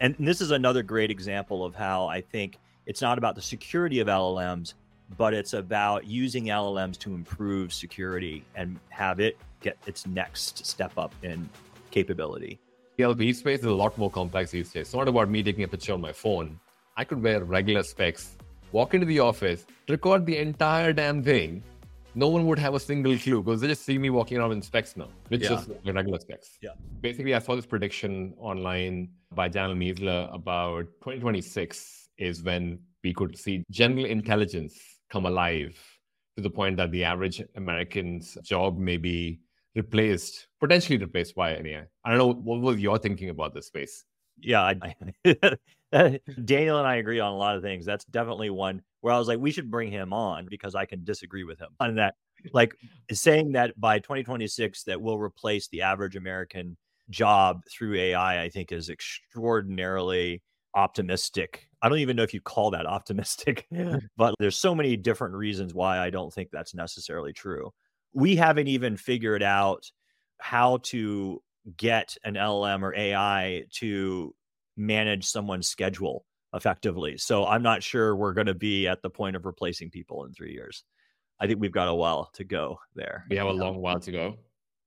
And this is another great example of how I think it's not about the security of LLMs, but it's about using LLMs to improve security and have it get its next step up in capability. DLP space is a lot more complex these days. It's not about me taking a picture on my phone. I could wear regular specs, walk into the office, record the entire damn thing. No one would have a single clue because they just see me walking around in specs now, which yeah. just regular specs. Yeah. Basically, I saw this prediction online by Daniel Miessler about 2026 is when we could see general intelligence come alive to the point that the average American's job may be replaced, potentially replaced by AI. I don't know what was your thinking about this space. Yeah, I, Daniel and I agree on a lot of things. That's definitely one where I was like, we should bring him on because I can disagree with him on that. Like saying that by 2026 that we'll replace the average American job through AI, I think is extraordinarily optimistic. I don't even know if you call that optimistic, but there's so many different reasons why I don't think that's necessarily true we haven't even figured out how to get an LLM or AI to manage someone's schedule effectively. So I'm not sure we're going to be at the point of replacing people in three years. I think we've got a while to go there. We have a long while to go.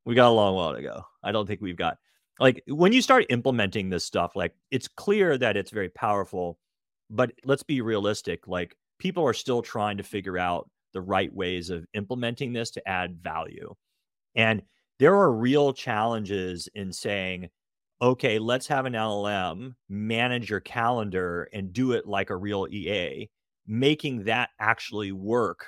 We got a long while to go. I don't think we've got like when you start implementing this stuff, like it's clear that it's very powerful, but let's be realistic. Like people are still trying to figure out the right ways of implementing this to add value. And there are real challenges in saying, okay, let's have an LLM manage your calendar and do it like a real EA. Making that actually work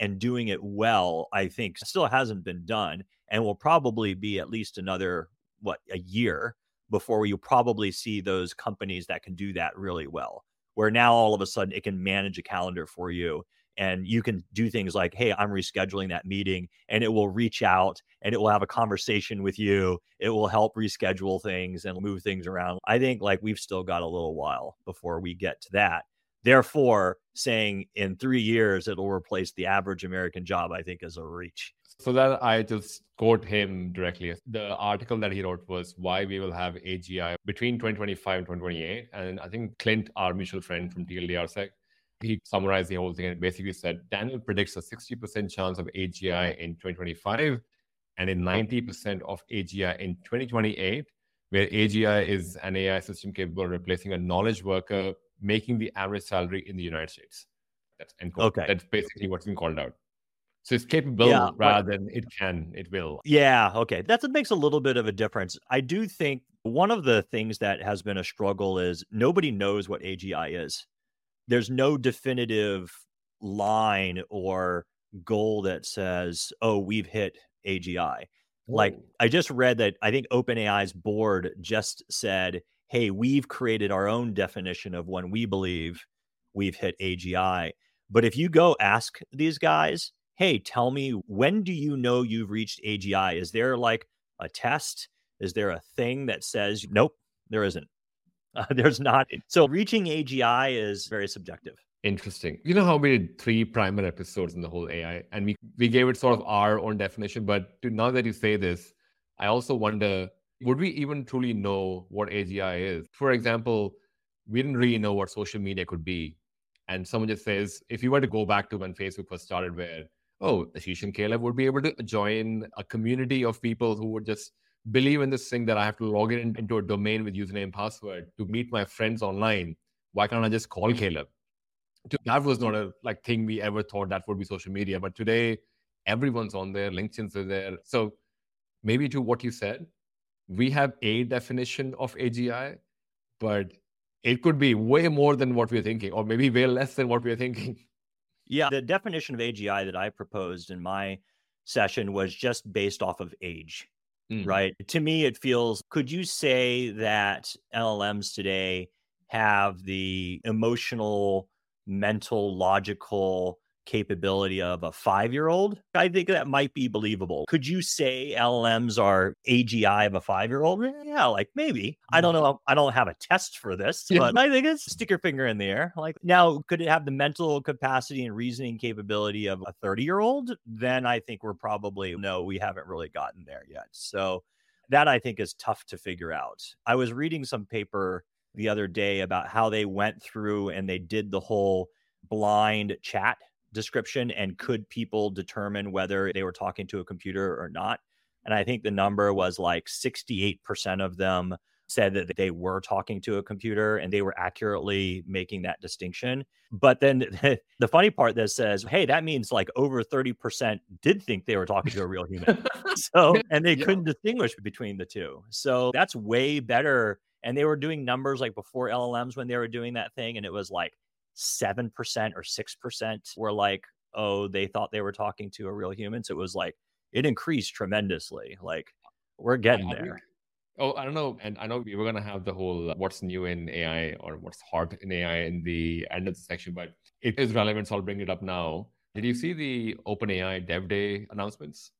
and doing it well, I think still hasn't been done and will probably be at least another, what, a year before you probably see those companies that can do that really well. Where now all of a sudden it can manage a calendar for you and you can do things like hey i'm rescheduling that meeting and it will reach out and it will have a conversation with you. It will help reschedule things and move things around. I think like we've still got a little while before we get to that. Therefore saying in 3 years it'll replace the average american job i think is a reach. So that i just quote him directly. The article that he wrote was why we will have agi between 2025 and 2028 and i think clint our mutual friend from tldr tldrsec he summarized the whole thing and basically said Daniel predicts a 60% chance of AGI in 2025 and a 90% of AGI in 2028, where AGI is an AI system capable of replacing a knowledge worker, making the average salary in the United States. That's Okay. That's basically what's been called out. So it's capable yeah, rather than it can, it will. Yeah. Okay. That's what makes a little bit of a difference. I do think one of the things that has been a struggle is nobody knows what AGI is there's no definitive line or goal that says, "Oh, we've hit AGI." Like I just read that I think OpenAI's board just said, "Hey, we've created our own definition of when we believe we've hit AGI." But if you go ask these guys, "Hey, tell me when do you know you've reached AGI? Is there like a test? Is there a thing that says, "Nope, there isn't." Uh, there's not. So reaching AGI is very subjective. Interesting. You know how we did three primer episodes in the whole AI, and we we gave it sort of our own definition. But to, now that you say this, I also wonder: would we even truly know what AGI is? For example, we didn't really know what social media could be, and someone just says, if you were to go back to when Facebook was started, where oh, Ashish and Caleb would be able to join a community of people who would just believe in this thing that I have to log in into a domain with username password to meet my friends online. Why can't I just call Caleb? That was not a like thing we ever thought that would be social media, but today everyone's on there. LinkedIn's are there. So maybe to what you said, we have a definition of AGI, but it could be way more than what we're thinking, or maybe way less than what we're thinking. Yeah, the definition of AGI that I proposed in my session was just based off of age. Mm. Right. To me, it feels could you say that LLMs today have the emotional, mental, logical capability of a five year old? I think that might be believable. Could you say LLMs are AGI of a five year old? Eh, yeah, like maybe. I don't know. I don't have a test for this, but I think it's stick your finger in the air. Like now, could it have the mental capacity and reasoning capability of a 30 year old? Then I think we're probably no, we haven't really gotten there yet. So that I think is tough to figure out. I was reading some paper the other day about how they went through and they did the whole blind chat description and could people determine whether they were talking to a computer or not. And I think the number was like 68% of them said that they were talking to a computer and they were accurately making that distinction. But then the funny part that says, hey, that means like over 30% did think they were talking to a real human. so, and they yeah. couldn't distinguish between the two. So that's way better. And they were doing numbers like before LLMs when they were doing that thing. And it was like 7% or 6% were like, oh, they thought they were talking to a real human. So it was like, it increased tremendously. Like, we're getting there. Oh, I don't know. And I know we were going to have the whole uh, what's new in AI or what's hot in AI in the end of the section, but it is relevant. So I'll bring it up now. Did you see the OpenAI Dev Day announcements?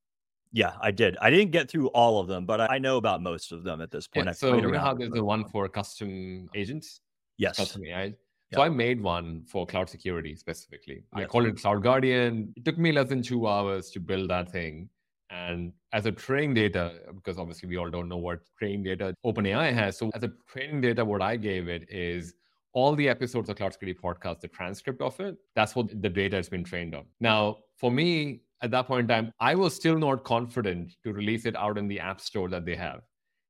Yeah, I did. I didn't get through all of them, but I know about most of them at this point. Yeah, so you know how there's the one for custom agents? Yes. Custom AI. So I made one for cloud security specifically. I called it Cloud Guardian. It took me less than two hours to build that thing. And as a training data, because obviously we all don't know what training data OpenAI has. So as a training data, what I gave it is all the episodes of Cloud Security Podcast, the transcript of it. That's what the data has been trained on. Now, for me, at that point in time, I was still not confident to release it out in the app store that they have.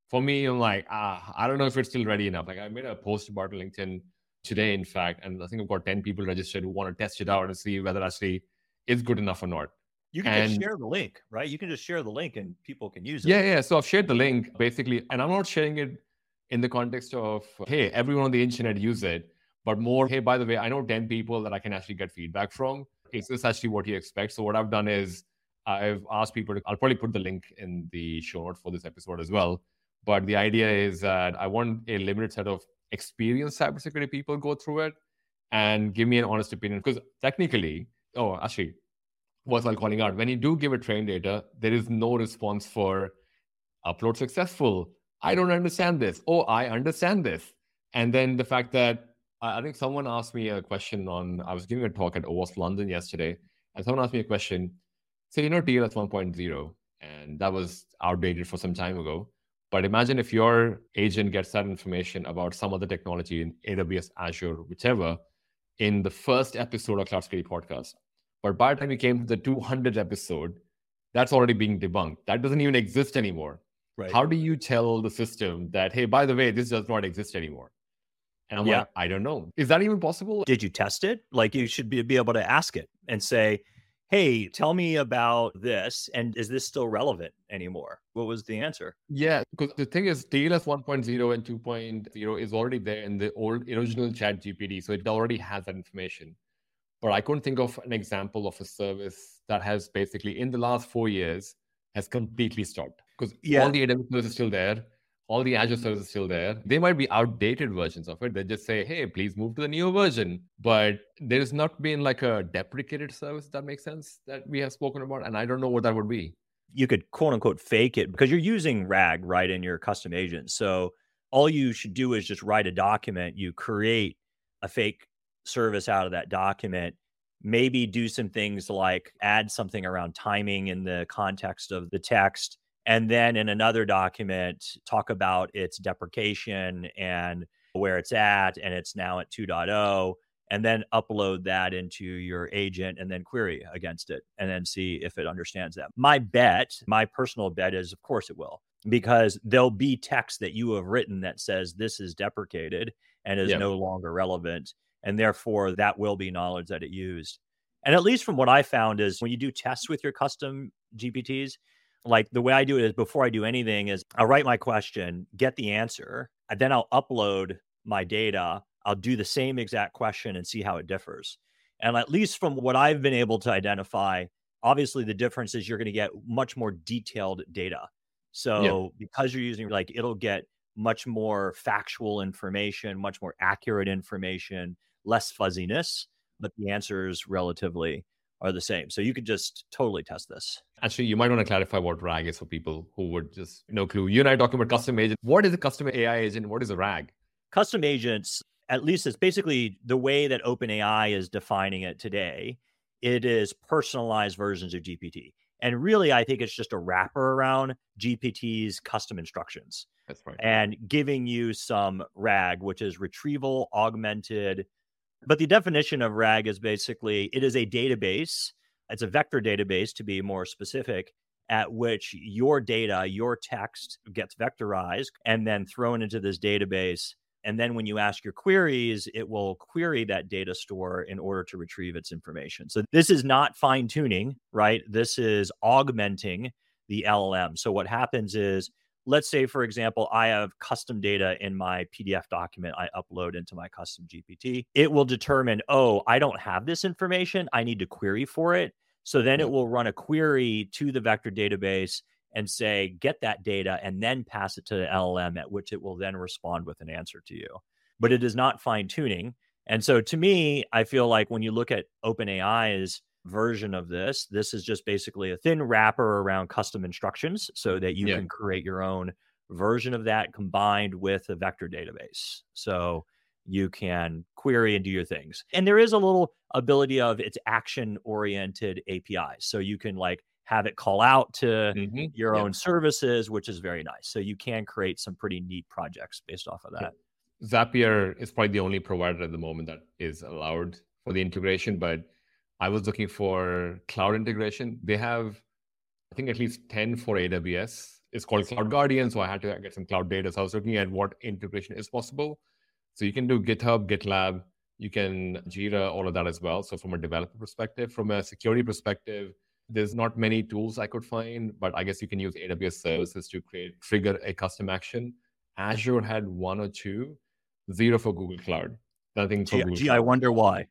For me, I'm like, ah, I don't know if it's still ready enough. Like I made a post about LinkedIn today, in fact, and I think I've got 10 people registered who want to test it out and see whether actually it's good enough or not. You can and, just share the link, right? You can just share the link and people can use it. Yeah, yeah. So I've shared the link basically, and I'm not sharing it in the context of, hey, everyone on the internet use it, but more, hey, by the way, I know 10 people that I can actually get feedback from. Is this actually what you expect? So what I've done is I've asked people to, I'll probably put the link in the show notes for this episode as well. But the idea is that I want a limited set of experienced cybersecurity people go through it and give me an honest opinion. Because technically, oh, actually, worthwhile calling out. When you do give a train data, there is no response for upload successful. I don't understand this. Oh, I understand this. And then the fact that I think someone asked me a question on, I was giving a talk at OWASP London yesterday, and someone asked me a question. So, you know, TLS 1.0, and that was outdated for some time ago. But imagine if your agent gets that information about some other technology in AWS, Azure, whichever, in the first episode of Cloud Security Podcast. But by the time you came to the 200th episode, that's already being debunked. That doesn't even exist anymore. Right. How do you tell the system that, hey, by the way, this does not exist anymore? And I'm yeah. like, I don't know. Is that even possible? Did you test it? Like you should be, be able to ask it and say, hey, tell me about this. And is this still relevant anymore? What was the answer? Yeah, because the thing is, TLS 1.0 and 2.0 is already there in the old original chat GPT. So it already has that information but I couldn't think of an example of a service that has basically in the last four years has completely stopped because yeah. all the AWS is still there, all the Azure services still there. They might be outdated versions of it. They just say, "Hey, please move to the newer version." But there has not been like a deprecated service that makes sense that we have spoken about, and I don't know what that would be. You could quote unquote fake it because you're using RAG right in your custom agent. So all you should do is just write a document. You create a fake service out of that document maybe do some things like add something around timing in the context of the text and then in another document talk about its deprecation and where it's at and it's now at 2.0 and then upload that into your agent and then query against it and then see if it understands that my bet my personal bet is of course it will because there'll be text that you have written that says this is deprecated and is yep. no longer relevant and therefore that will be knowledge that it used. And at least from what I found is when you do tests with your custom GPTs, like the way I do it is before I do anything is I'll write my question, get the answer, and then I'll upload my data. I'll do the same exact question and see how it differs. And at least from what I've been able to identify, obviously the difference is you're going to get much more detailed data. So yeah. because you're using like it'll get much more factual information, much more accurate information less fuzziness, but the answer is relatively are the same. So you could just totally test this. Actually, you might want to clarify what RAG is for people who would just no clue. You and I talking about custom agent. What is a custom AI agent? What is a RAG? Custom agents, at least it's basically the way that OpenAI is defining it today. It is personalized versions of GPT. And really, I think it's just a wrapper around GPT's custom instructions. That's right. And giving you some RAG, which is retrieval augmented. But the definition of RAG is basically it is a database, it's a vector database to be more specific, at which your data, your text gets vectorized and then thrown into this database. And then when you ask your queries, it will query that data store in order to retrieve its information. So this is not fine tuning, right? This is augmenting the LLM. So what happens is, let's say, for example, I have custom data in my PDF document I upload into my custom GPT. It will determine, oh, I don't have this information. I need to query for it. So then it will run a query to the vector database and say, get that data and then pass it to the LLM, at which it will then respond with an answer to you. But it is not fine tuning. And so to me, I feel like when you look at OpenAI's version of this, this is just basically a thin wrapper around custom instructions so that you yeah. can create your own version of that combined with a vector database. So you can query and do your things. And there is a little ability of it's action oriented APIs. So you can like have it call out to mm-hmm. your own services, which is very nice. So you can create some pretty neat projects based off of that. Zapier is probably the only provider at the moment that is allowed for the integration, but I was looking for cloud integration. They have, I think, at least 10 for AWS. It's called Cloud Guardian. So I had to get some cloud data. So I was looking at what integration is possible. So you can do GitHub, GitLab, you can Jira, all of that as well. So from a developer perspective, from a security perspective, there's not many tools I could find, but I guess you can use AWS services to create trigger a custom action. Azure had one or two, zero for Google Cloud. Nothing for gee, gee I wonder why.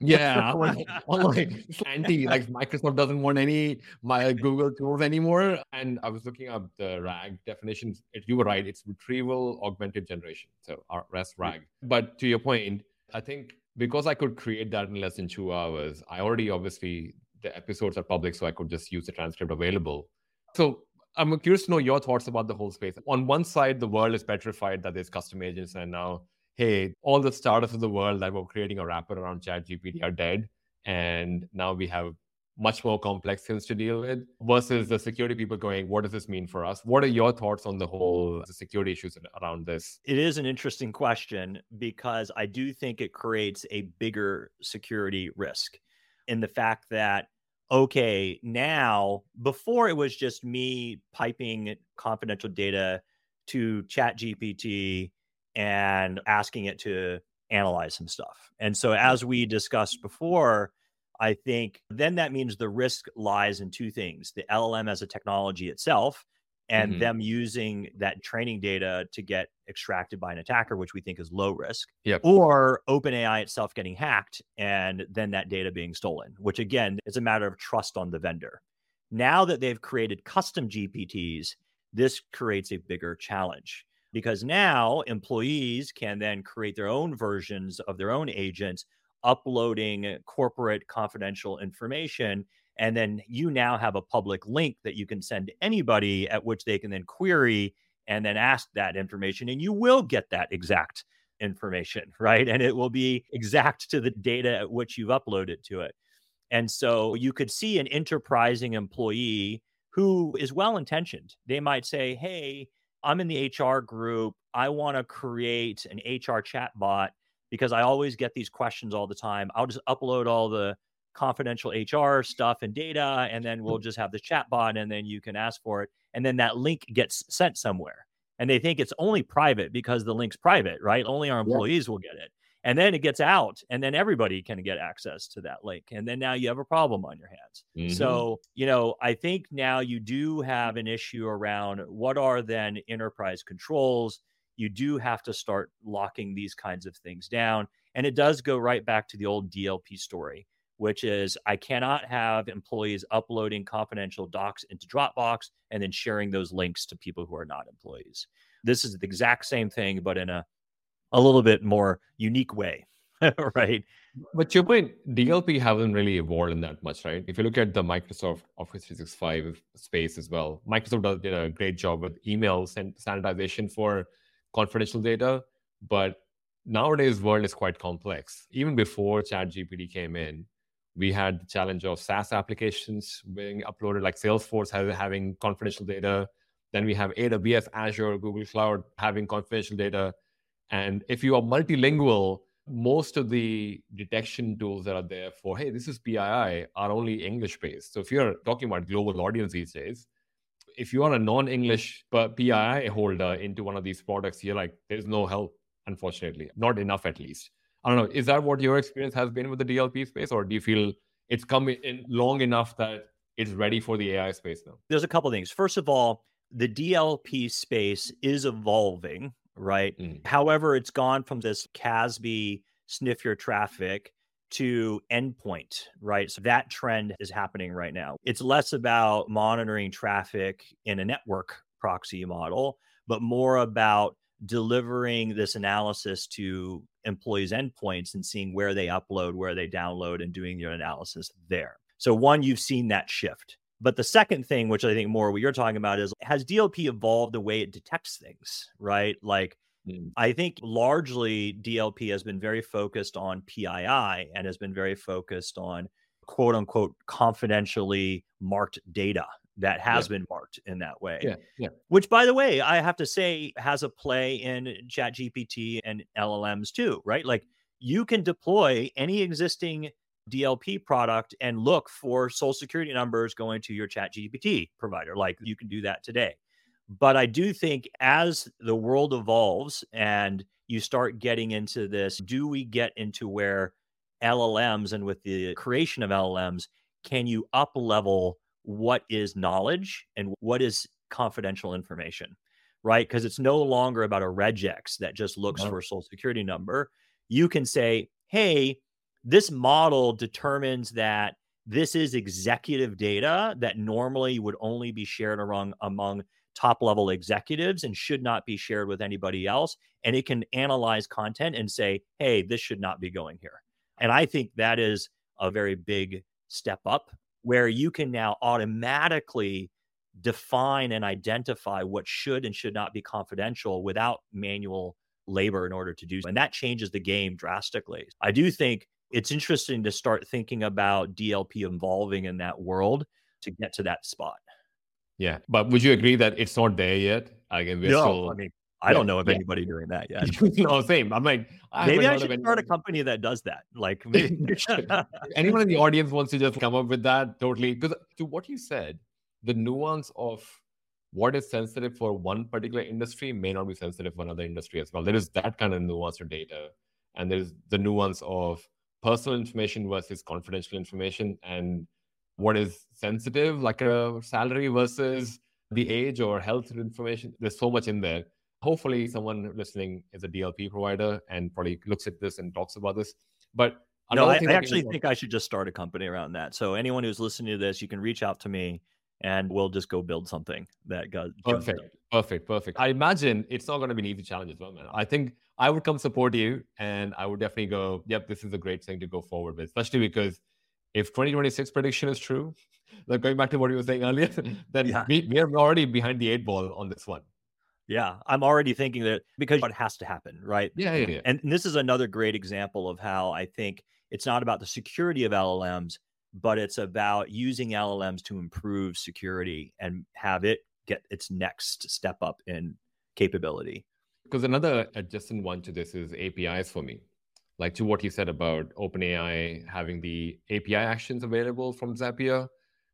yeah, like anti, like Microsoft doesn't want any my Google tools anymore. And I was looking up the RAG definitions. You were right; it's retrieval augmented generation, so REST RAG. But to your point, I think because I could create that in less than two hours, I already obviously the episodes are public, so I could just use the transcript available. So I'm curious to know your thoughts about the whole space. On one side, the world is petrified that there's custom agents, and now, hey, all the startups of the world that were creating a wrapper around ChatGPT are dead, and now we have much more complex things to deal with versus the security people going what does this mean for us? What are your thoughts on the whole the security issues around this? It is an interesting question because i do think it creates a bigger security risk in the fact that okay now before it was just me piping confidential data to chat gpt and asking it to analyze some stuff and so as we discussed before i think then that means the risk lies in two things the llm as a technology itself and mm-hmm. them using that training data to get extracted by an attacker, which we think is low risk, yep. or OpenAI itself getting hacked and then that data being stolen, which again is a matter of trust on the vendor. Now that they've created custom GPTs, this creates a bigger challenge because now employees can then create their own versions of their own agents, uploading corporate confidential information and then you now have a public link that you can send to anybody at which they can then query and then ask that information. And you will get that exact information, right? And it will be exact to the data at which you've uploaded to it. And so you could see an enterprising employee who is well intentioned. They might say, Hey, I'm in the HR group. I want to create an HR chat bot because I always get these questions all the time. I'll just upload all the confidential HR stuff and data, and then we'll just have the chat bot, and then you can ask for it, and then that link gets sent somewhere. And they think it's only private because the link's private, right? Only our employees yeah. will get it. And then it gets out, and then everybody can get access to that link. And then now you have a problem on your hands. Mm-hmm. So, you know, I think now you do have an issue around what are then enterprise controls. You do have to start locking these kinds of things down. And it does go right back to the old DLP story which is I cannot have employees uploading confidential docs into Dropbox and then sharing those links to people who are not employees. This is the exact same thing, but in a a little bit more unique way, right? But your point, DLP haven't really evolved in that much, right? If you look at the Microsoft Office 365 space as well, Microsoft did a great job with email standardization for confidential data, but nowadays world is quite complex. Even before ChatGPT came in, We had the challenge of SaaS applications being uploaded, like Salesforce having confidential data. Then we have AWS, Azure, Google Cloud having confidential data. And if you are multilingual, most of the detection tools that are there for, hey, this is PII, are only English based. So if you're talking about global audience these days, if you are a non English PII holder into one of these products, you're like, there's no help, unfortunately, not enough at least. I don't know. Is that what your experience has been with the DLP space, or do you feel it's come in long enough that it's ready for the AI space now? There's a couple things. First of all, the DLP space is evolving, right? Mm. However, it's gone from this CASB sniff your traffic to endpoint, right? So that trend is happening right now. It's less about monitoring traffic in a network proxy model, but more about delivering this analysis to employees' endpoints and seeing where they upload, where they download, and doing your analysis there. So, one, you've seen that shift. But the second thing, which I think more what you're talking about, is has DLP evolved the way it detects things, right? Like, mm. I think largely DLP has been very focused on PII and has been very focused on quote unquote confidentially marked data that has yeah. been marked in that way. Yeah, yeah. Which, by the way, I have to say has a play in Chat GPT and LLMs too, right? Like you can deploy any existing DLP product and look for social security numbers going to your Chat GPT provider. Like you can do that today. But I do think as the world evolves and you start getting into this, do we get into where LLMs and with the creation of LLMs, can you up level what is knowledge and what is confidential information, right? Because it's no longer about a regex that just looks no. for a social security number. You can say, hey, this model determines that this is executive data that normally would only be shared among, among top level executives and should not be shared with anybody else. And it can analyze content and say, hey, this should not be going here. And I think that is a very big step up where you can now automatically define and identify what should and should not be confidential without manual labor in order to do so. And that changes the game drastically. I do think it's interesting to start thinking about DLP evolving in that world to get to that spot. Yeah. But would you agree that it's not there yet? Again, we're no, still... I mean, I don't know of yeah. anybody doing that yet. no, same. I'm like, I maybe I should start a company that does that. Like, anyone in the audience wants to just come up with that, totally. Because to what you said, the nuance of what is sensitive for one particular industry may not be sensitive for another industry as well. There is that kind of nuance to data, and there's the nuance of personal information versus confidential information, and what is sensitive, like a salary versus the age or health information. There's so much in there hopefully someone listening is a DLP provider and probably looks at this and talks about this. But no, I, I actually think I should just start a company around that. So anyone who's listening to this, you can reach out to me and we'll just go build something that goes perfect perfect perfect i imagine it's not going to be an easy challenge as well man i think i would come support you and i would definitely go yep this is a great thing to go forward with especially because if 2026 prediction is true like going back to what you were saying earlier mm, then yeah. we, we are already behind the eight ball on this one yeah, I'm already thinking that because it has to happen, right? Yeah, yeah, yeah. And this is another great example of how I think it's not about the security of LLMs, but it's about using LLMs to improve security and have it get its next step up in capability. Because another adjacent one to this is APIs for me. Like to what you said about OpenAI having the API actions available from Zapier.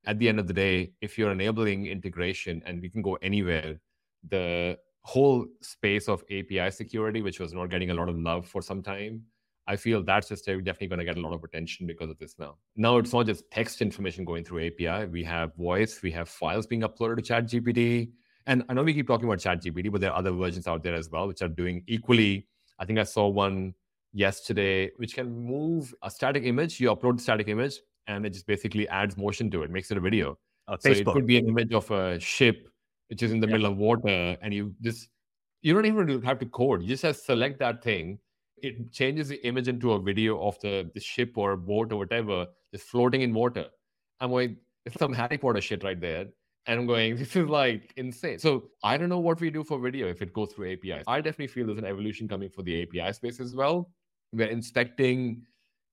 At the end of the day, if you're enabling integration and we can go anywhere, the whole space of API security, which was not getting a lot of love for some time, I feel that's just definitely going to get a lot of attention because of this now. Now it's not just text information going through API. We have voice, we have files being uploaded to ChatGPT. And I know we keep talking about ChatGPT, but there are other versions out there as well, which are doing equally. I think I saw one yesterday, which can move a static image. You upload the static image, and it just basically adds motion to it, makes it a video. Uh, so it could be an image of a ship which is in the yeah. middle of water, and you just you don't even have to code. You just have select that thing. It changes the image into a video of the, the ship or boat or whatever just floating in water. I'm going, it's some Harry Potter shit right there. And I'm going, this is like insane. So I don't know what we do for video if it goes through APIs. I definitely feel there's an evolution coming for the API space as well. We're inspecting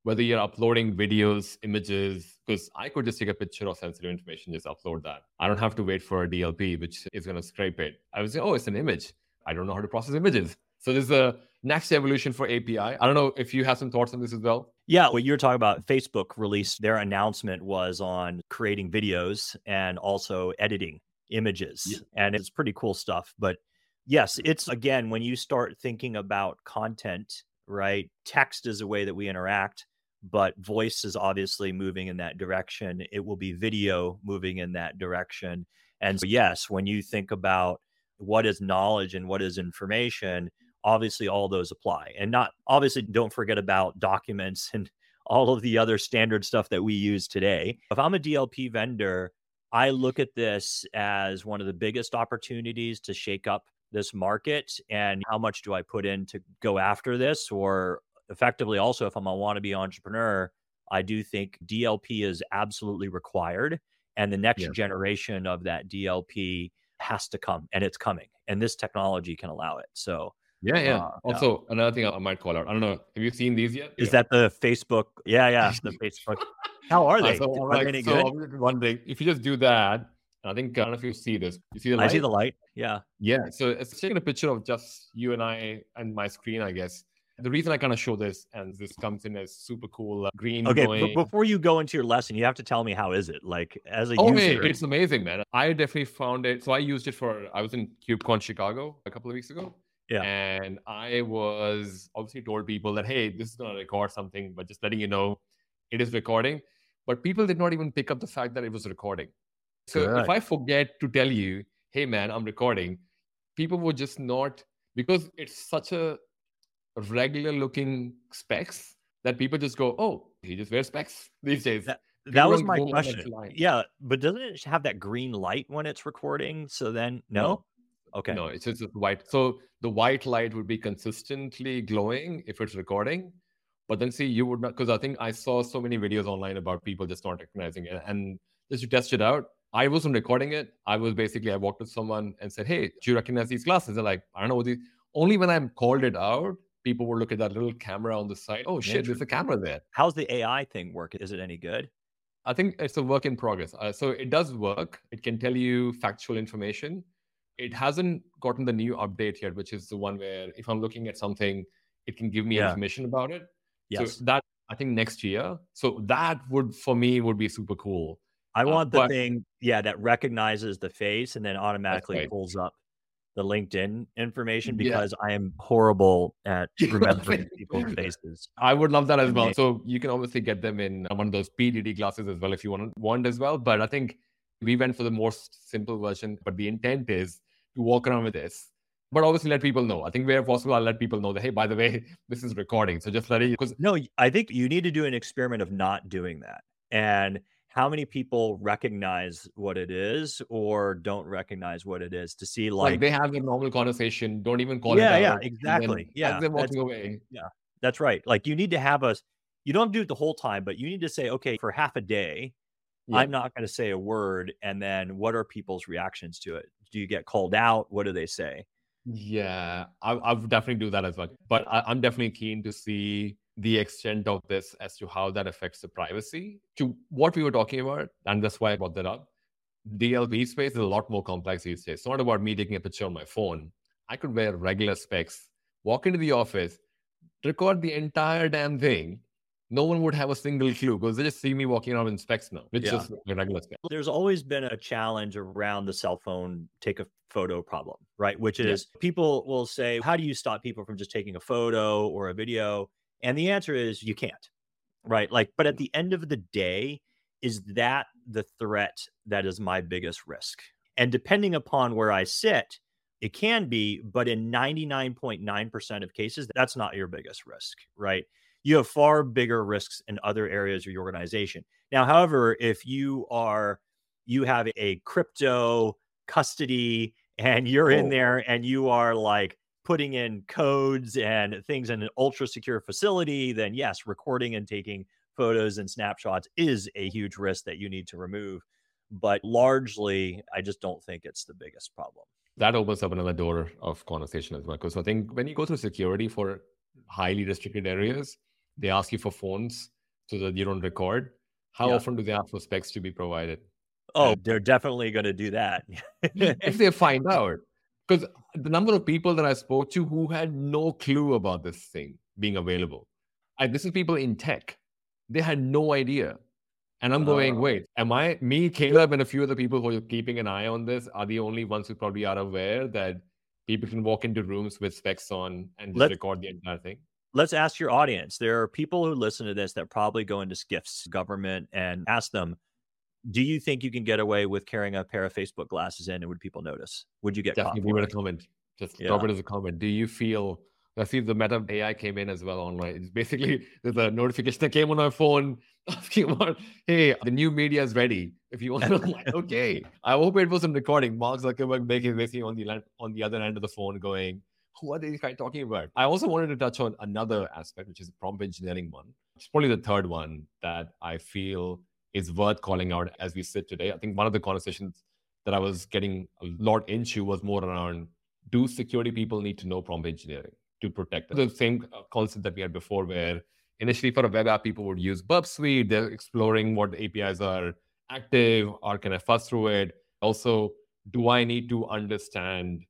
whether you're uploading videos, images, because I could just take a picture of sensitive information, just upload that. I don't have to wait for a DLP, which is going to scrape it. I would say, oh, it's an image. I don't know how to process images. So there's a next evolution for API. I don't know if you have some thoughts on this as well. Yeah, what you were talking about, Facebook released their announcement was on creating videos and also editing images. Yeah. And it's pretty cool stuff. But yes, it's again, when you start thinking about content, right? Text is a way that we interact but voice is obviously moving in that direction. It will be video moving in that direction. And so, yes, when you think about what is knowledge and what is information, obviously all those apply. And not obviously, don't forget about documents and all of the other standard stuff that we use today. If I'm a DLP vendor, I look at this as one of the biggest opportunities to shake up this market and how much do I put in to go after this or effectively also if i'm a wannabe entrepreneur i do think dlp is absolutely required and the next yeah. generation of that dlp has to come and it's coming and this technology can allow it so yeah, yeah. Uh, also, yeah. another thing I might call out. I don't know. Have you seen these yet? Is yeah. that the Facebook? Yeah, yeah. The Facebook. How are they? So, are like, they so good? Wondering if you just do that. I think I don't know if you see this. You see the light? I see the light. Yeah. Yeah. So it's taking a picture of just you and I and my screen, I guess. The reason I kind of show this, and this comes in as super cool uh, green. Okay, going... before you go into your lesson, you have to tell me how is it like as a oh, user. it's amazing, man. I definitely found it. So I used it for. I was in KubeCon Chicago a couple of weeks ago. Yeah. And I was obviously told people that hey, this is gonna record something, but just letting you know, it is recording. But people did not even pick up the fact that it was recording. So if I forget to tell you, hey man, I'm recording, people would just not because it's such a regular looking specs that people just go, oh, he just wears specs these days. That, that was my question. Yeah, but doesn't it have that green light when it's recording? So then, no. no. Okay. No, it's just white. So the white light would be consistently glowing if it's recording. But then see, you would not, because I think I saw so many videos online about people just not recognizing it. And just to test it out, I wasn't recording it. I was basically, I walked with someone and said, Hey, do you recognize these glasses? They're like, I don't know what these. Only when I called it out, people will look at that little camera on the side. Oh shit, there's a camera there. How's the AI thing work? Is it any good? I think it's a work in progress. Uh, so it does work. It can tell you factual information. It hasn't gotten the new update yet, which is the one where if I'm looking at something, it can give me yeah. information about it. Yes. So that I think next year. So that would for me would be super cool. I uh, want uh, the but, thing, yeah, that recognizes the face and then automatically right. pulls up the LinkedIn information because yeah. I am horrible at remembering people's faces. I would love that as well. So you can obviously get them in one of those PDD glasses as well if you want want as well. But I think we went for the most simple version. But the intent is to walk around with this. But obviously, let people know. I think where possible, I'll let people know that hey, by the way, this is recording. So just let it. Because no, I think you need to do an experiment of not doing that and how many people recognize what it is or don't recognize what it is to see like, like they have a normal conversation don't even call yeah, it yeah exactly yeah they're walking away yeah that's right like you need to have us you don't do it the whole time but you need to say okay for half a day yeah. i'm not going to say a word and then what are people's reactions to it do you get called out what do they say yeah i, I would definitely do that as well but I, i'm definitely keen to see the extent of this as to how that affects the privacy to what we were talking about. And that's why I brought that up. DLP space is a lot more complex these days. It's not about me taking a picture on my phone. I could wear regular specs, walk into the office, record the entire damn thing. No one would have a single clue because they just see me walking around in specs now, which yeah. is regular specs. There's always been a challenge around the cell phone take a photo problem, right? Which is yeah. people will say, How do you stop people from just taking a photo or a video? And the answer is you can't, right? Like, but at the end of the day, is that the threat that is my biggest risk? And depending upon where I sit, it can be, but in 99.9% of cases, that's not your biggest risk, right? You have far bigger risks in other areas of your organization. Now, however, if you are, you have a crypto custody and you're oh. in there and you are like putting in codes and things in an ultra secure facility, then yes, recording and taking photos and snapshots is a huge risk that you need to remove. But largely, I just don't think it's the biggest problem. That opens up another door of conversation as well. Because I think when you go through security for highly restricted areas, they ask you for phones so that you don't record. How Yeah. often do they ask for specs to be provided? Oh, they're definitely going to do that. if they find out. Because the number of people that I spoke to who had no clue about this thing being available. I, this is people in tech. They had no idea. And I'm going, Oh. wait, am I, me, Caleb, and a few other people who are keeping an eye on this are the only ones who probably are aware that people can walk into rooms with specs on and just record the entire thing? Let's ask your audience. There are people who listen to this that probably go into SCIFs, government, and ask them, do you think you can get away with carrying a pair of Facebook glasses in and would people notice? Would you get caught Definitely leave it? it a comment. Just Yeah. drop it as a comment. Do you feel? I see the Meta AI came in as well online. It's basically there's a notification that came on our phone asking about, hey, the new media is ready. If you want to, like, okay. I hope it wasn't recording. Mark Zuckerberg making basically on the on the other end of the phone, going, "What are these guys talking about?" I also wanted to touch on another aspect, which is the prompt engineering one. It's probably the third one that I feel is worth calling out as we sit today. I think one of the conversations that I was getting a lot into was more around do security people need to know prompt engineering to protect them? The same uh, concept that we had before, where initially for a web app, people would use Burp Suite, they're exploring what APIs are active or can I fuzz through it? Also, do I need to understand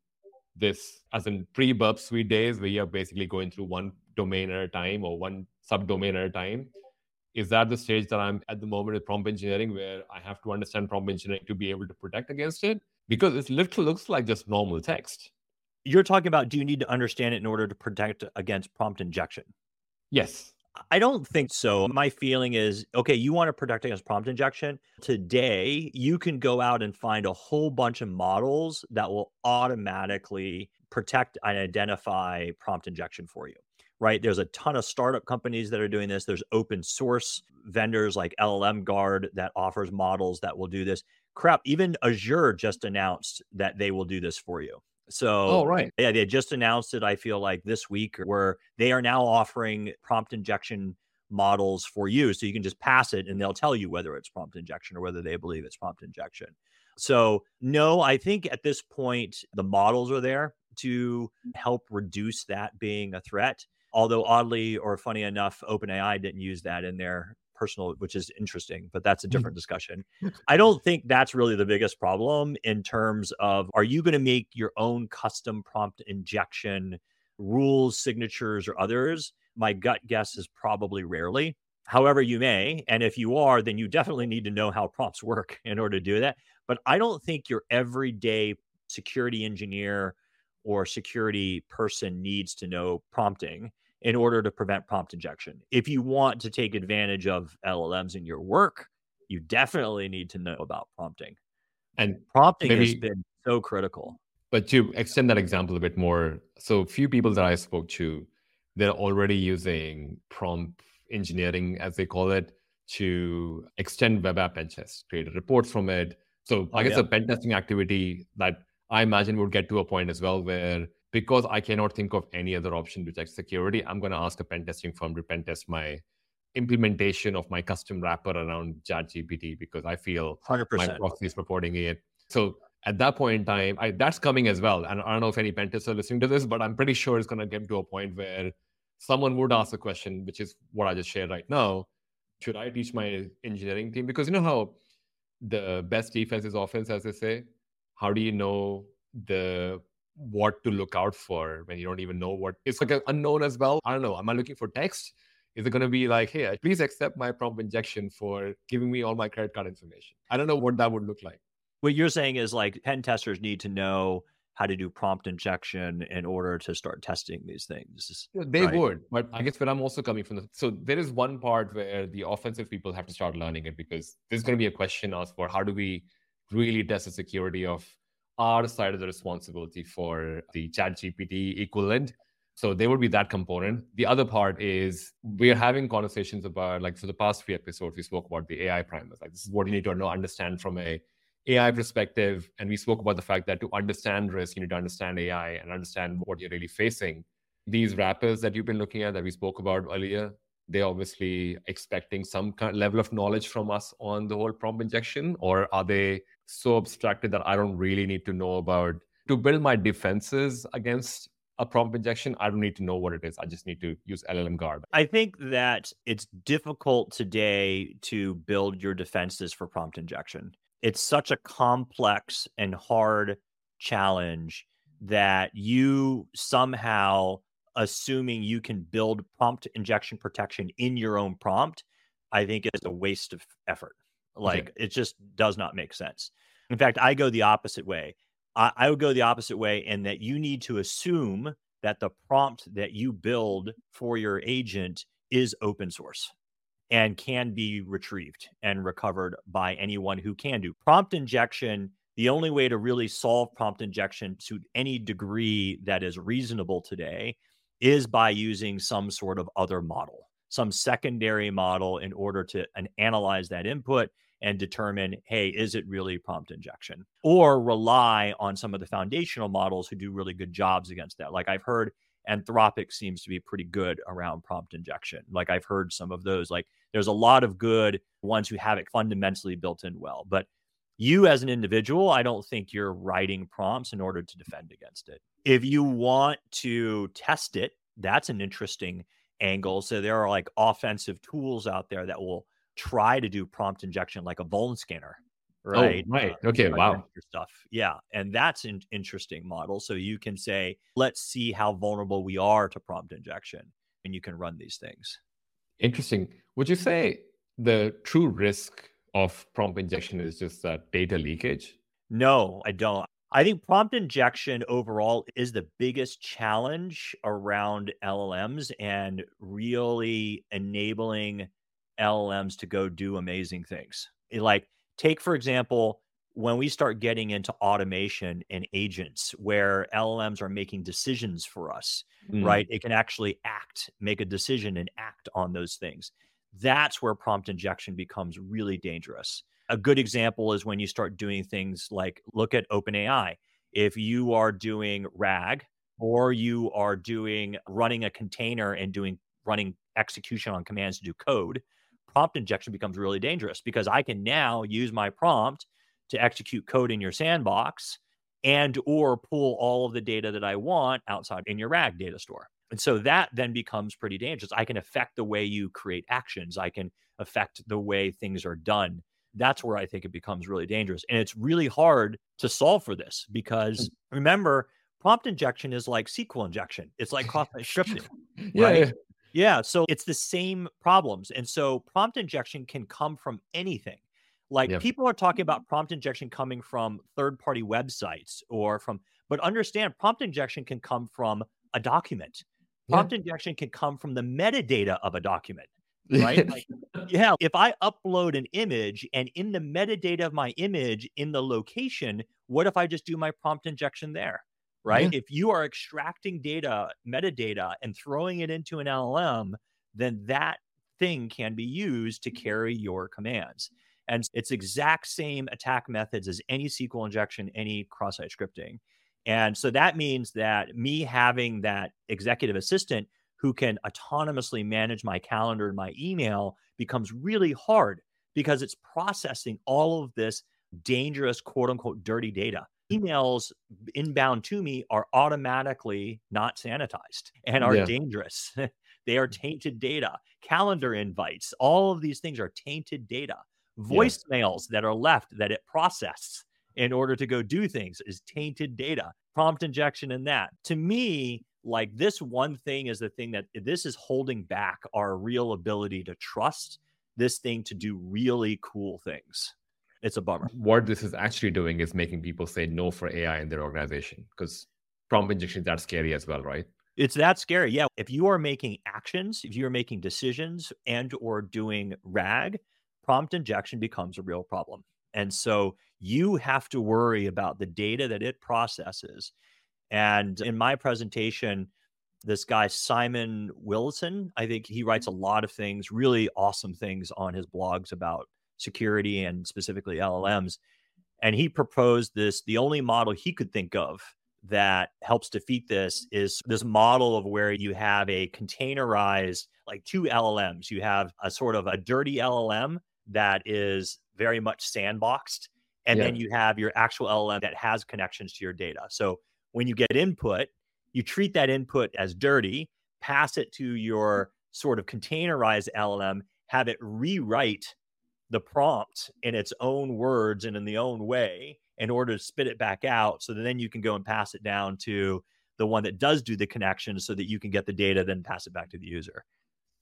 this as in pre Burp Suite days where you're basically going through one domain at a time or one subdomain at a time? Is that the stage that I'm at the moment with prompt engineering where I have to understand prompt engineering to be able to protect against it? Because it literally looks like just normal text. You're talking about do you need to understand it in order to protect against prompt injection? Yes. I don't think so. My feeling is okay, you want to protect against prompt injection. Today, you can go out and find a whole bunch of models that will automatically protect and identify prompt injection for you. Right? There's a ton of startup companies that are doing this. There's open source vendors like LLM Guard that offers models that will do this. Crap, even Azure just announced that they will do this for you. So, Oh, right. yeah, they just announced it, I feel like this week, where they are now offering prompt injection models for you. So you can just pass it and they'll tell you whether it's prompt injection or whether they believe it's prompt injection. So, no, I think at this point, the models are there to help reduce that being a threat. Although, oddly or funny enough, OpenAI didn't use that in their personal, which is interesting, but that's a mm. different discussion. I don't think that's really the biggest problem in terms of are you going to make your own custom prompt injection rules, signatures, or others? My gut guess is probably rarely. However, you may. And if you are, then you definitely need to know how prompts work in order to do that. But I don't think your everyday security engineer or security person needs to know prompting in order to prevent prompt injection. If you want to take advantage of LLMs in your work, you definitely need to know about prompting. And Prompting has been so critical. But to extend that example a bit more, so few people that I spoke to, they're already using prompt engineering, as they call it, to extend web app pen tests, create reports from it. So Oh, I guess yeah. a pen testing activity that I imagine would get to a point as well where because I cannot think of any other option to check security, I'm going to ask a pen testing firm to pen test my implementation of my custom wrapper around ChatGPT because I feel 100%. my proxy is reporting it. So at that point in time, I, that's coming as well. And I don't know if any pen testers are listening to this, but I'm pretty sure it's going to get to a point where someone would ask a question, which is what I just shared right now. Should I teach my engineering team? Because you know how the best defense is offense, as they say. How do you know the what to look out for when you don't even know what it's like an unknown as well? I don't know. Am I looking for text? Is it going to be like, hey, uh, please accept my prompt injection for giving me all my credit card information? I don't know what that would look like. What you're saying is like pen testers need to know how to do prompt injection in order to start testing these things. They Right. would, but I guess where I'm also coming from. The, so there is one part where the offensive people have to start learning it because there's going to be a question asked for how do we really test the security of our side of the responsibility for the chat GPT equivalent. So there would be that component. The other part is we're having conversations about like for the past few episodes, we spoke about the AI primers. Like this is what you need to know, understand from a AI perspective. And we spoke about the fact that to understand risk, you need to understand AI and understand what you're really facing. These wrappers that you've been looking at that we spoke about earlier, they're obviously expecting some kind of level of knowledge from us on the whole prompt injection, or are they so abstracted that I don't really need to know about to build my defenses against a prompt injection, I don't need to know what it is. I just need to use LLM guard. I think that it's difficult today to build your defenses for prompt injection. It's such a complex and hard challenge that you somehow assuming you can build prompt injection protection in your own prompt, I think is a waste of effort. Like okay. it just does not make sense. In fact, I go the opposite way. I, I would go the opposite way in that you need to assume that the prompt that you build for your agent is open source and can be retrieved and recovered by anyone who can do prompt injection the only way to really solve prompt injection to any degree that is reasonable today is by using some sort of other model, some secondary model in order to an, analyze that input and determine, hey, is it really prompt injection? Or rely on some of the foundational models who do really good jobs against that. Like I've heard Anthropic seems to be pretty good around prompt injection. Like I've heard some of those. Like there's a lot of good ones who have it fundamentally built in well. But you as an individual, I don't think you're writing prompts in order to defend against it. If you want to test it, that's an interesting angle. So there are like offensive tools out there that will try to do prompt injection like a vuln scanner. Right. Oh, right. Uh, okay. Wow. Stuff. Yeah. And that's an interesting model. So you can say, let's see how vulnerable we are to prompt injection. And you can run these things. Interesting. Would you say the true risk of prompt injection is just that data leakage? No, I don't. I think prompt injection overall is the biggest challenge around LLMs and really enabling LLMs to go do amazing things. Like, take, for example, when we start getting into automation and agents where LLMs are making decisions for us, mm. right? It can actually act, make a decision and act on those things that's where prompt injection becomes really dangerous. A good example is when you start doing things like look at OpenAI. If you are doing RAG or you are doing running a container and doing running execution on commands to do code, prompt injection becomes really dangerous because I can now use my prompt to execute code in your sandbox and or pull all of the data that I want outside in your RAG data store. And so that then becomes pretty dangerous. I can affect the way you create actions. I can affect the way things are done. That's where I think it becomes really dangerous. And it's really hard to solve for this because mm. remember, prompt injection is like SQL injection. It's like cross site scripting. yeah, right? yeah. Yeah. So it's the same problems. And so prompt injection can come from anything. Like people are talking about prompt injection coming from third party websites or from, but understand prompt injection can come from a document. Prompt yeah. injection can come from the metadata of a document, right? like, yeah. If I upload an image and in the metadata of my image in the location, what if I just do my prompt injection there? Right. Yeah. If you are extracting data, metadata, and throwing it into an LLM, then that thing can be used to carry your commands. And it's exact same attack methods as any SQL injection, any cross-site scripting. And so that means that me having that executive assistant who can autonomously manage my calendar and my email becomes really hard because it's processing all of this dangerous, quote unquote, dirty data. Mm. Emails inbound to me are automatically not sanitized and are yeah. dangerous. they are mm. tainted data. Calendar invites, all of these things are tainted data. Voicemails yeah. that are left that it processes in order to go do things is tainted data, prompt injection in that. To me, like this one thing is the thing that eh, this is holding back our real ability to trust this thing to do really cool things. It's a bummer. What this is actually doing is making people say no for AI in their organization because prompt injection is that scary as well, right? It's that scary. Yeah. If you are making actions, if you are making decisions and or doing RAG, prompt injection becomes a real problem. And so you have to worry about the data that it processes. And in my presentation, this guy, Simon Willison, I think he writes a lot of things, really awesome things on his blogs about security and specifically LLMs. And he proposed this the only model he could think of that helps defeat this is this model of where you have a containerized, like two LLMs. You have a sort of a dirty LLM that is very much sandboxed. And yeah. then you have your actual LLM that has connections to your data. So when you get input, you treat that input as dirty, pass it to your sort of containerized LLM, have it rewrite the prompt in its own words and in the own way in order to spit it back out so then you can go and pass it down to the one that does do the connection so that you can get the data then pass it back to the user.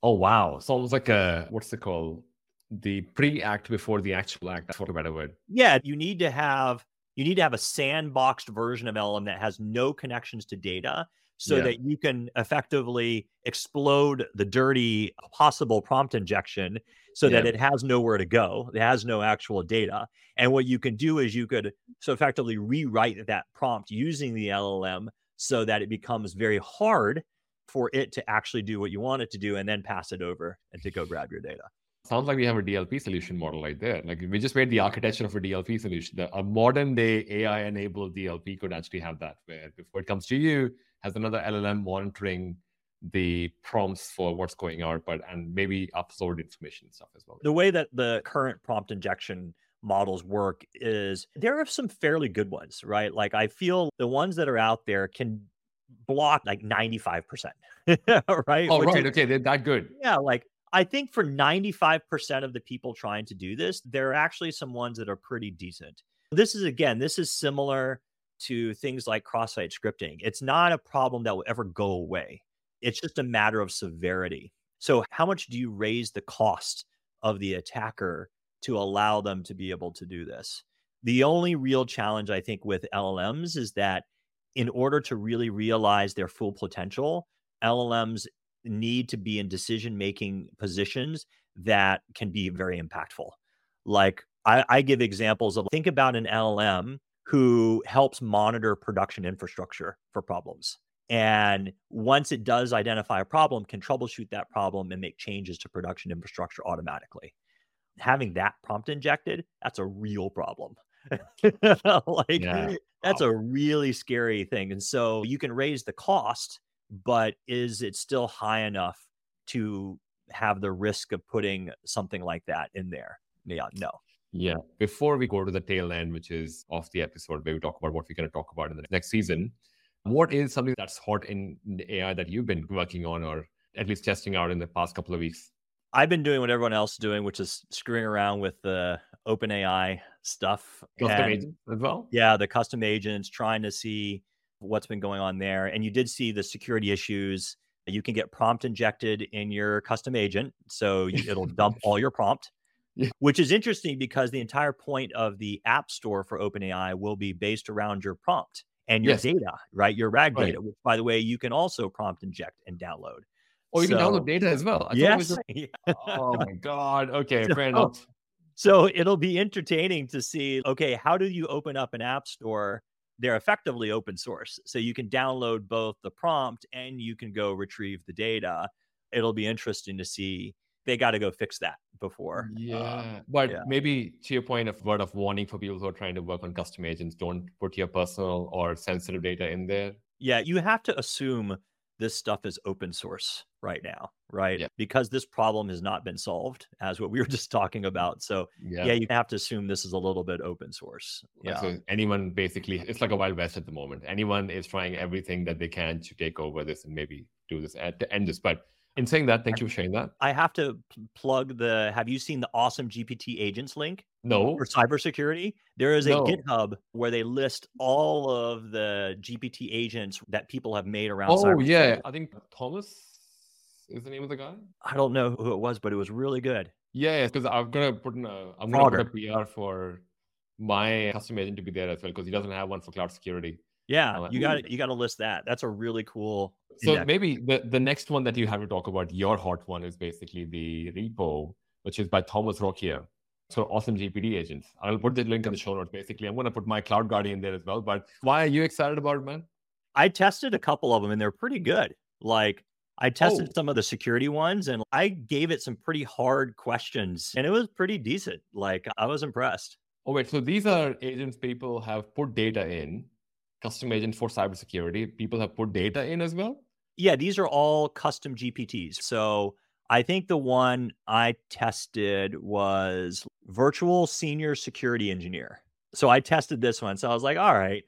Oh wow. It's almost like a what's it called? The pre-act before the actual act what a better word. Yeah you need to have you need to have a sandboxed version of LLM that has no connections to data so yeah. that you can effectively explode the dirty possible prompt injection so yeah. that it has nowhere to go. It has no actual data. And what you can do is you could so effectively rewrite that prompt using the LLM so that it becomes very hard for it to actually do what you want it to do and then pass it over and to go grab your data. Sounds like we have a DLP solution model right there. Like we just made the architecture of a DLP solution. A modern day AI enabled DLP could actually have that, where before it comes to you, has another LLM monitoring the prompts for what's going on, but and maybe upload information and stuff as well. The way that the current prompt injection models work is there are some fairly good ones, right? Like I feel the ones that are out there can block like 95%. right? Oh, Which right. Is, okay. They're that good. Yeah. Like I think for 95% of the people trying to do this, there are actually some ones that are pretty decent. This is again, this is similar to things like cross site scripting. It's not a problem that will ever go away. It's just a matter of severity. So, how much do you raise the cost of the attacker to allow them to be able to do this? The only real challenge, I think, with LLMs is that in order to really realize their full potential, LLMs need to be in decision making positions that can be very impactful. Like, I, I give examples of think about an LLM who helps monitor production infrastructure for problems. And once it does identify a problem can troubleshoot that problem and make changes to production infrastructure automatically. Having that prompt injected that's a real problem. Like yeah. that's a really scary thing. And so you can raise the cost but is it still high enough to have the risk of putting something like that in there yeah no yeah before we go to the tail end which is off the episode where we talk about what we're going to talk about in the next season what is something that's hot in the AI that you've been working on or at least testing out in the past couple of weeks? I've been doing what everyone else is doing, which is screwing around with the OpenAI stuff. Custom and, agents as well? Yeah, the custom agents, trying to see what's been going on there. And you did see the security issues. You can get prompt injected in your custom agent. So it'll dump all your prompt, yeah. which is interesting because the entire point of the App Store for OpenAI will be based around your prompt and your yes. data, right? Your RAG right. data, which by the way, you can also prompt inject and download. Oh, you so, can download data as well. I yes. oh my God. Okay, so, enough. So it'll be entertaining to see, okay, how do you open up an app store? They're effectively open source. So you can download both the prompt and you can go retrieve the data. It'll be interesting to see they got to go fix that before. Yeah. Uh, but yeah. maybe to your point of word of warning for people who are trying to work on custom agents, don't put your personal or sensitive data in there. Yeah. You have to assume this stuff is open source right now, right? Because this problem has not been solved, as what we were just talking about. So, yeah, yeah you have to assume this is a little bit open source. Yeah. So anyone basically, it's like a wild west at the moment. Anyone is trying everything that they can to take over this and maybe do this at to end this. But in saying that, thank you for sharing that. I have to plug the. Have you seen the awesome GPT agents link? No. For cybersecurity, there is a no. GitHub where they list all of the GPT agents that people have made around. Oh yeah, I think Thomas is the name of the guy. I don't know who it was, but it was really good. Yeah, because I'm gonna put in a. I'm gonna put a PR for my custom agent to be there as well because he doesn't have one for cloud security. Yeah, uh, you got you got to list that. That's a really cool. So index. maybe the the next one that you have to talk about, your hot one, is basically the repo, which is by Thomas Roccia. So awesome GPT agents. I'll put the link in the show notes. Basically, I'm going to put my Cloud Guardian there as well. But why are you excited about it, man? I tested a couple of them and they're pretty good. Like I tested oh. some of the security ones and I gave it some pretty hard questions and it was pretty decent. Like I was impressed. Oh wait, so these are agents people have put data in custom agents for cybersecurity, people have put data in as well? Yeah, these are all custom GPTs. So I think the one I tested was virtual senior security engineer. So I tested this one. So I was like, all right,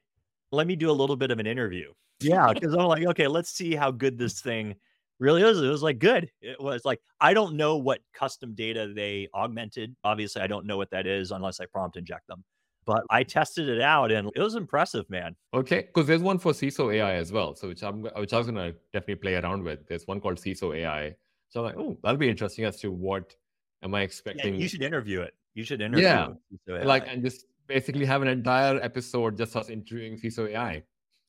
let me do a little bit of an interview. yeah, because I'm like, okay, let's see how good this thing really is. It was like good. It was like I don't know what custom data they augmented. Obviously, I don't know what that is unless I prompt inject them. But I tested it out and it was impressive, man. Okay, because there's one for CISO AI as well, so which I'm which I was gonna definitely play around with. There's one called CISO AI. So I'm like, oh, that'll be interesting as to what am I expecting. Yeah, you should interview it. You should interview. Yeah, like and just basically have an entire episode just us interviewing CISO AI.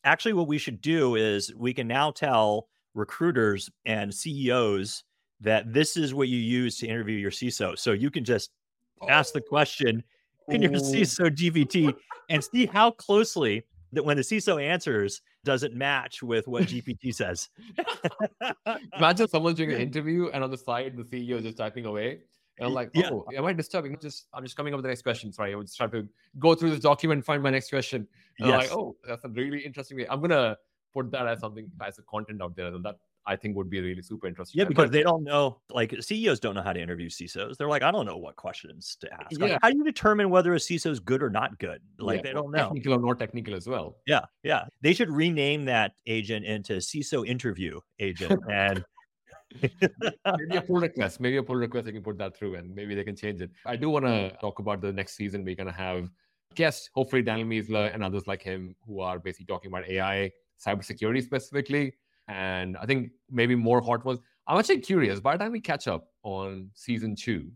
Actually, what we should do is we can now tell recruiters and CEOs that this is what you use to interview your CISO. So you can just oh. ask the oh. question in your CISO GPT and see how closely that when the CISO answers, doesn't match with what GPT says? Imagine someone's doing an interview and on the side the CEO is just typing away. And I'm like, oh, yeah. am I disturbing? Just I'm just coming up with the next question. Sorry, I was trying to go through this document and find my next question. And yes. I'm like, oh, that's a really interesting way. I'm gonna put that as something as a content out there, and that I think would be really super interesting. Yeah, because but, they don't know, like CEOs don't know how to interview CISOs. They're like, I don't know what questions to ask. Yeah. how do you determine whether a CISO is good or not good? Like yeah, they don't know. Technical or not technical as well. Yeah, yeah. They should rename that agent into CISO interview agent and. maybe a pull request. Maybe a pull request. They can put that through, and maybe they can change it. I do want to talk about the next season. We're gonna have guests, hopefully Daniel Miessler and others like him, who are basically talking about AI, cybersecurity specifically and I think maybe more hot ones. I'm actually curious. By the time we catch up on season two,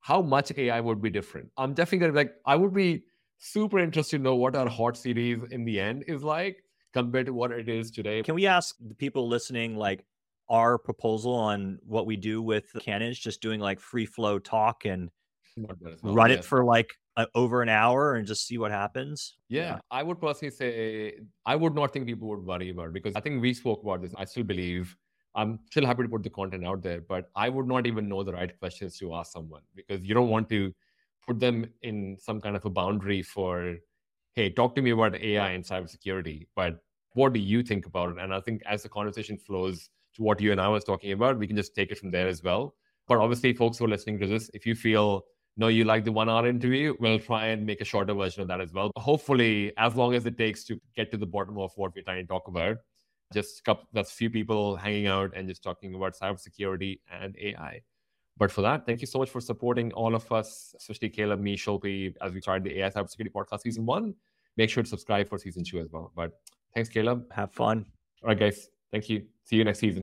how much AI would be different? I'm definitely gonna be like, I would be super interested to know what our hot series in the end is like compared to what it is today. Can we ask the people listening, like, our proposal on what we do with Canons, just doing like free flow talk and well, run yeah. it for like uh, over an hour and just see what happens? Yeah, yeah, I would personally say I would not think people would worry about it because I think we spoke about this. I still believe I'm still happy to put the content out there, but I would not even know the right questions to ask someone because you don't want to put them in some kind of a boundary for, hey, talk to me about AI and cybersecurity, but what do you think about it? And I think as the conversation flows to what you and I was talking about, we can just take it from there as well. But obviously, folks who are listening to this, if you feel no, you like the one hour interview, we'll try and make a shorter version of that as well. Hopefully, as long as it takes to get to the bottom of what we're trying to talk about, just a couple, that's few people hanging out and just talking about cybersecurity and AI. But for that, thank you so much for supporting all of us, especially Caleb, me, Shilpi, as we tried the AI Cybersecurity Podcast season one. Make sure to subscribe for season two as well. But thanks, Caleb. Have fun. All right, guys. Thank you. See you next season.